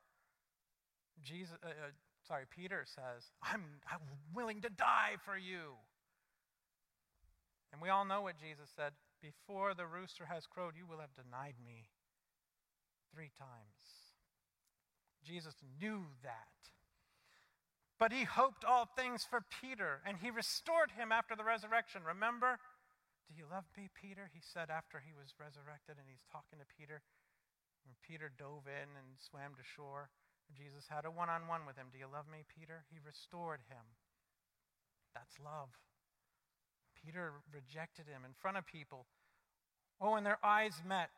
Jesus, uh, uh, sorry, Peter says, I'm, I'm willing to die for you. And we all know what Jesus said before the rooster has crowed, you will have denied me three times. Jesus knew that. But he hoped all things for Peter, and he restored him after the resurrection. Remember? Do you love me, Peter? He said after he was resurrected, and he's talking to Peter. When Peter dove in and swam to shore, Jesus had a one on one with him. Do you love me, Peter? He restored him. That's love. Peter rejected him in front of people. Oh, and their eyes met,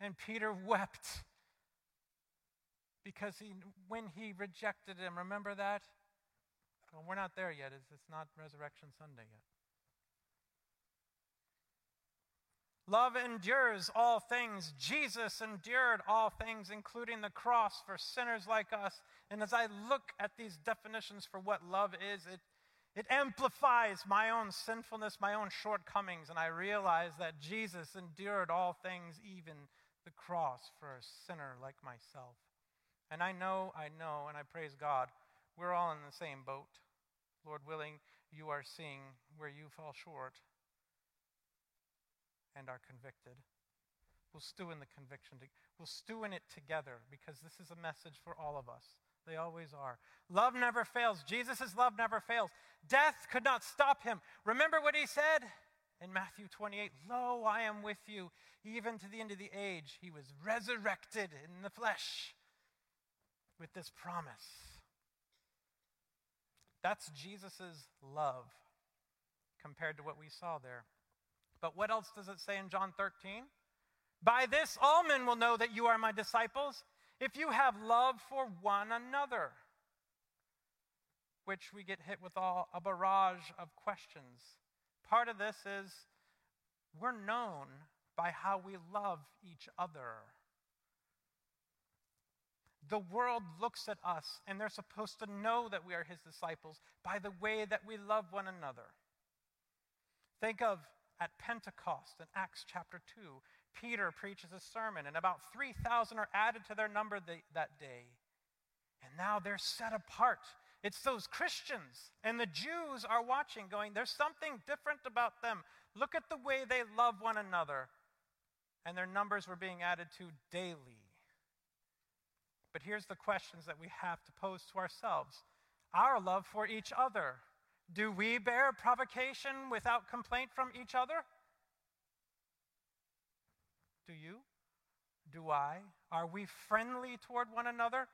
and Peter wept because he, when he rejected him, remember that? Well, we're not there yet. It's, it's not Resurrection Sunday yet. Love endures all things. Jesus endured all things, including the cross for sinners like us. And as I look at these definitions for what love is, it it amplifies my own sinfulness, my own shortcomings, and I realize that Jesus endured all things, even the cross, for a sinner like myself. And I know, I know, and I praise God, we're all in the same boat. Lord willing, you are seeing where you fall short and are convicted. We'll stew in the conviction. We'll stew in it together because this is a message for all of us. They always are. Love never fails. Jesus' love never fails. Death could not stop him. Remember what he said in Matthew 28 Lo, I am with you even to the end of the age. He was resurrected in the flesh with this promise. That's Jesus' love compared to what we saw there. But what else does it say in John 13? By this, all men will know that you are my disciples if you have love for one another. which we get hit with all, a barrage of questions. Part of this is we're known by how we love each other. The world looks at us and they're supposed to know that we are his disciples by the way that we love one another. Think of at Pentecost in Acts chapter 2. Peter preaches a sermon, and about 3,000 are added to their number the, that day. And now they're set apart. It's those Christians, and the Jews are watching, going, There's something different about them. Look at the way they love one another. And their numbers were being added to daily. But here's the questions that we have to pose to ourselves our love for each other. Do we bear provocation without complaint from each other? Do you? Do I? Are we friendly toward one another?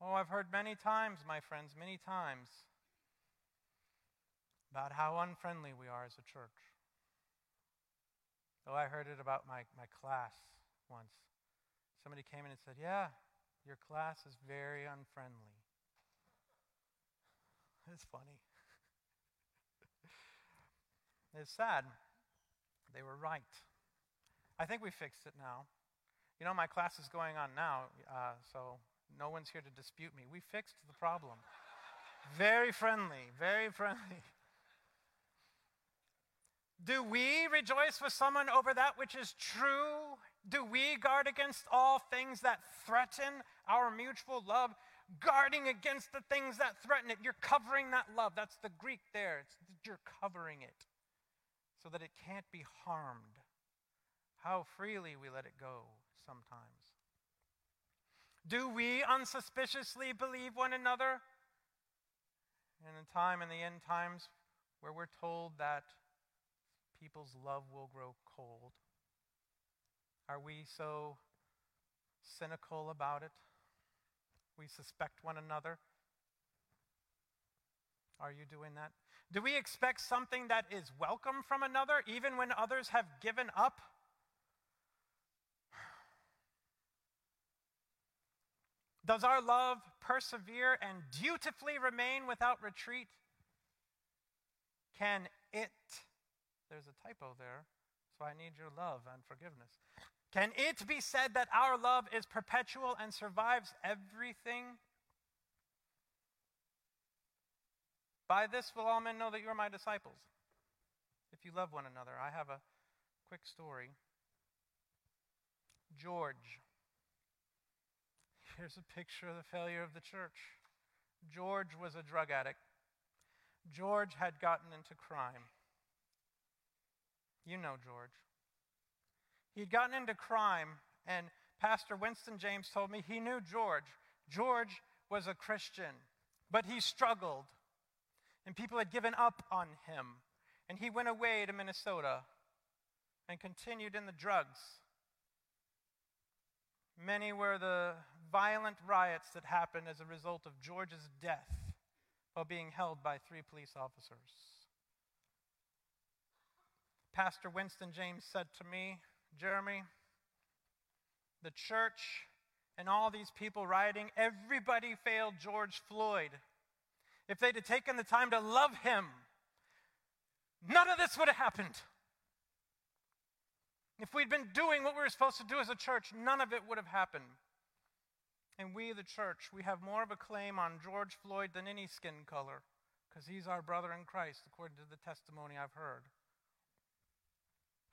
Oh, I've heard many times, my friends, many times, about how unfriendly we are as a church. Oh, I heard it about my, my class once. Somebody came in and said, Yeah, your class is very unfriendly. It's funny. it's sad. They were right. I think we fixed it now. You know, my class is going on now, uh, so no one's here to dispute me. We fixed the problem. very friendly, very friendly. Do we rejoice with someone over that which is true? Do we guard against all things that threaten our mutual love? Guarding against the things that threaten it. You're covering that love. That's the Greek there. It's, you're covering it so that it can't be harmed. How freely we let it go sometimes. Do we unsuspiciously believe one another? In a time in the end times where we're told that people's love will grow cold, are we so cynical about it? We suspect one another. Are you doing that? Do we expect something that is welcome from another even when others have given up? Does our love persevere and dutifully remain without retreat? Can it, there's a typo there, so I need your love and forgiveness. Can it be said that our love is perpetual and survives everything? By this will all men know that you are my disciples, if you love one another. I have a quick story. George Here's a picture of the failure of the church. George was a drug addict. George had gotten into crime. You know George. He'd gotten into crime, and Pastor Winston James told me he knew George. George was a Christian, but he struggled, and people had given up on him. And he went away to Minnesota and continued in the drugs. Many were the violent riots that happened as a result of George's death while being held by three police officers. Pastor Winston James said to me, Jeremy, the church and all these people rioting, everybody failed George Floyd. If they'd have taken the time to love him, none of this would have happened. If we'd been doing what we were supposed to do as a church, none of it would have happened. And we, the church, we have more of a claim on George Floyd than any skin color because he's our brother in Christ, according to the testimony I've heard.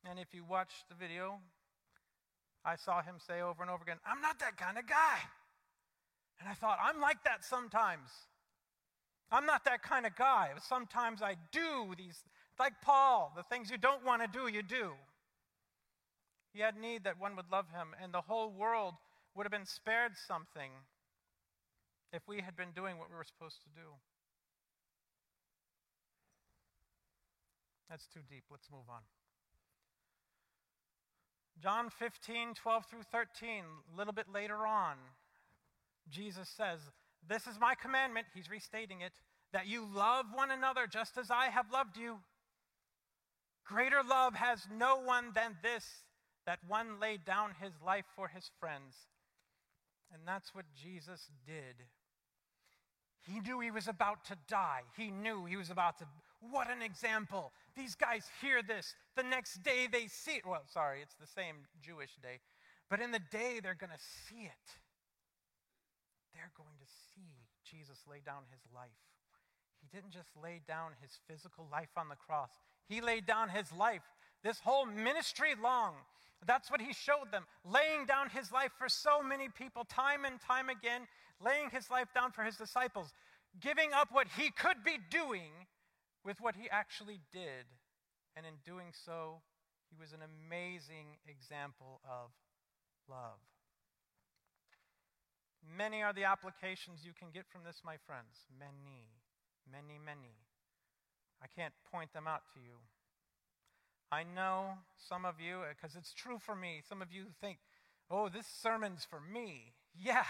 And if you watch the video, I saw him say over and over again, I'm not that kind of guy. And I thought, I'm like that sometimes. I'm not that kind of guy. Sometimes I do these, like Paul, the things you don't want to do, you do. He had need that one would love him, and the whole world would have been spared something if we had been doing what we were supposed to do. That's too deep. Let's move on. John 15, 12 through 13, a little bit later on, Jesus says, This is my commandment, he's restating it, that you love one another just as I have loved you. Greater love has no one than this, that one laid down his life for his friends. And that's what Jesus did. He knew he was about to die. He knew he was about to. What an example. These guys hear this. The next day they see it. Well, sorry, it's the same Jewish day. But in the day they're going to see it. They're going to see Jesus lay down his life. He didn't just lay down his physical life on the cross, he laid down his life this whole ministry long. That's what he showed them, laying down his life for so many people, time and time again, laying his life down for his disciples, giving up what he could be doing with what he actually did. And in doing so, he was an amazing example of love. Many are the applications you can get from this, my friends. Many, many, many. I can't point them out to you. I know some of you, because it's true for me, some of you think, oh, this sermon's for me. Yeah,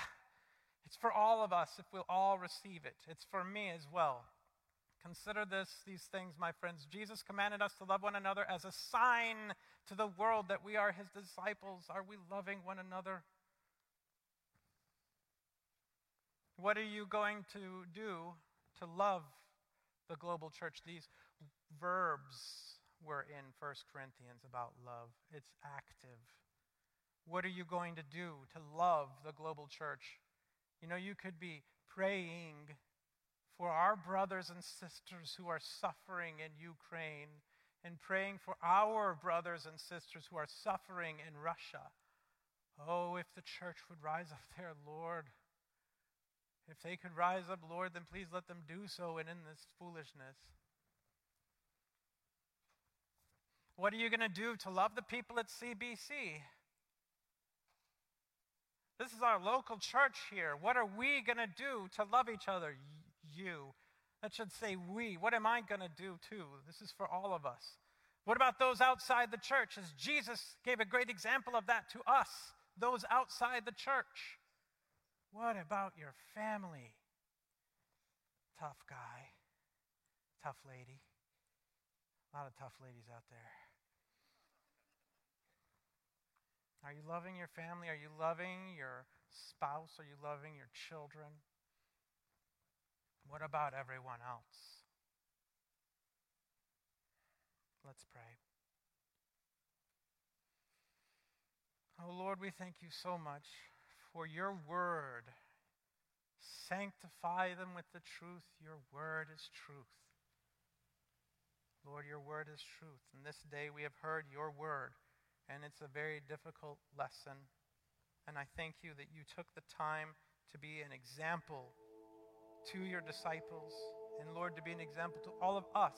it's for all of us if we'll all receive it. It's for me as well. Consider this, these things, my friends. Jesus commanded us to love one another as a sign to the world that we are his disciples. Are we loving one another? What are you going to do to love the global church? These verbs were in 1 Corinthians about love. It's active. What are you going to do to love the global church? You know, you could be praying for our brothers and sisters who are suffering in Ukraine and praying for our brothers and sisters who are suffering in Russia. Oh, if the church would rise up there, Lord. If they could rise up, Lord, then please let them do so and in this foolishness. What are you going to do to love the people at CBC? This is our local church here. What are we going to do to love each other? You. That should say we. What am I going to do too? This is for all of us. What about those outside the church? As Jesus gave a great example of that to us, those outside the church. What about your family? Tough guy, tough lady. A lot of tough ladies out there. Are you loving your family? Are you loving your spouse? Are you loving your children? What about everyone else? Let's pray. Oh Lord, we thank you so much for your word. Sanctify them with the truth. Your word is truth. Lord, your word is truth. And this day we have heard your word and it's a very difficult lesson. And I thank you that you took the time to be an example to your disciples, and Lord, to be an example to all of us.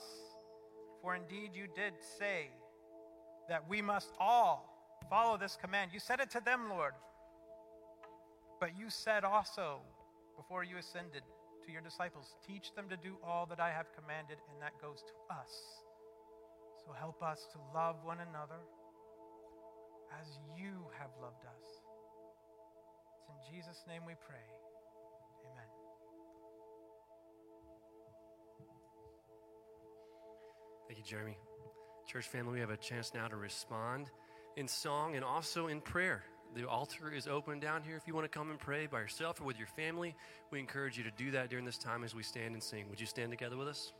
For indeed, you did say that we must all follow this command. You said it to them, Lord. But you said also, before you ascended to your disciples, teach them to do all that I have commanded, and that goes to us. So help us to love one another as you have loved us. It's in Jesus' name we pray. Amen. Thank you, Jeremy. Church family, we have a chance now to respond in song and also in prayer. The altar is open down here. If you want to come and pray by yourself or with your family, we encourage you to do that during this time as we stand and sing. Would you stand together with us?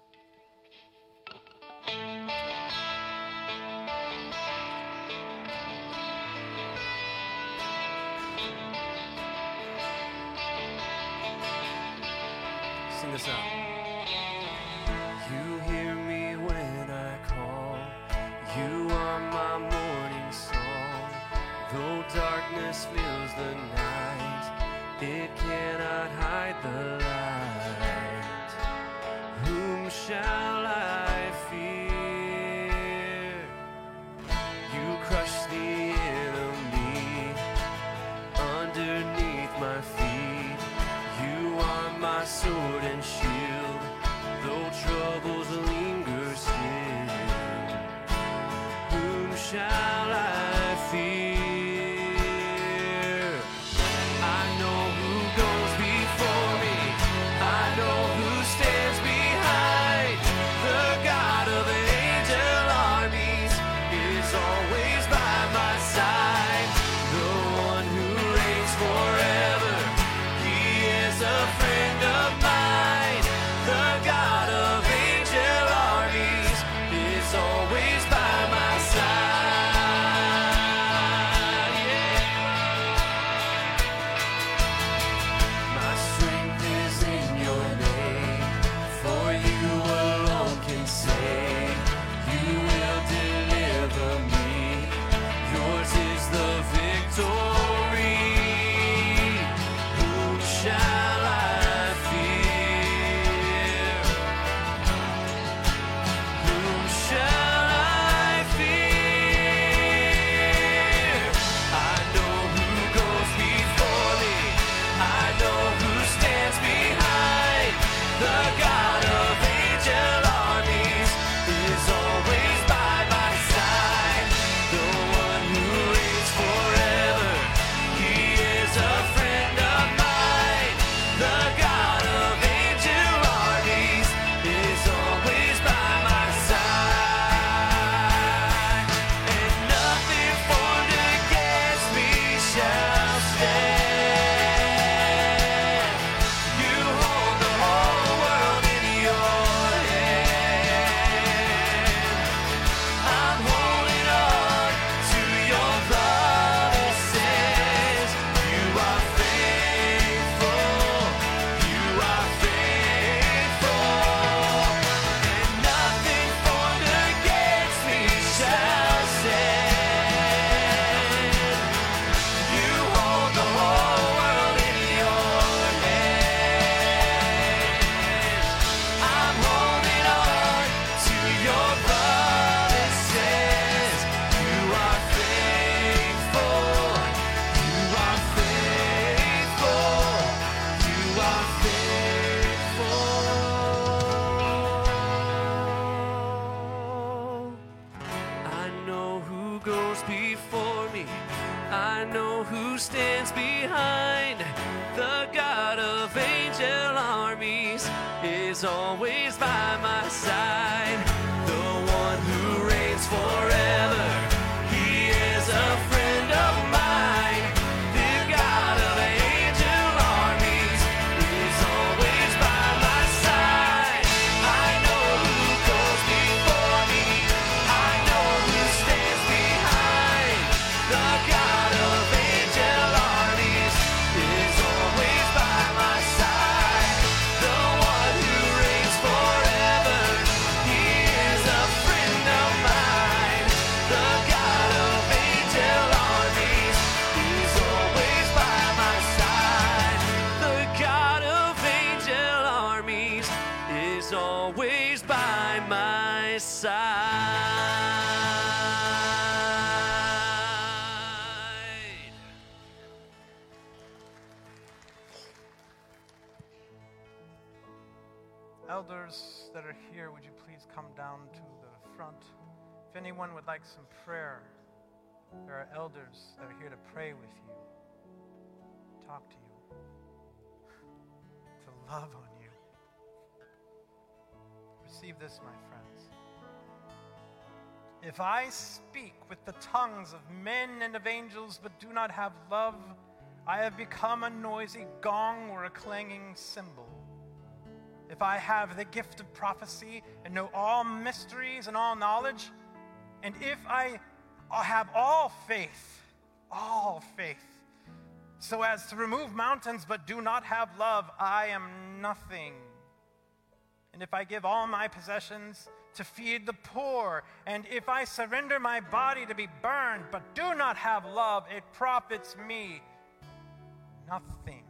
This out. Elders that are here, would you please come down to the front? If anyone would like some prayer, there are elders that are here to pray with you, talk to you, to love on you. Receive this, my friends. If I speak with the tongues of men and of angels, but do not have love, I have become a noisy gong or a clanging cymbal. If I have the gift of prophecy and know all mysteries and all knowledge, and if I uh, have all faith, all faith, so as to remove mountains but do not have love, I am nothing. And if I give all my possessions to feed the poor, and if I surrender my body to be burned but do not have love, it profits me nothing.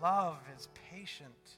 Love is patient.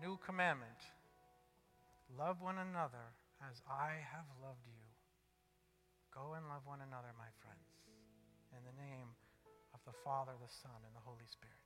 New commandment love one another as I have loved you. Go and love one another, my friends, in the name of the Father, the Son, and the Holy Spirit.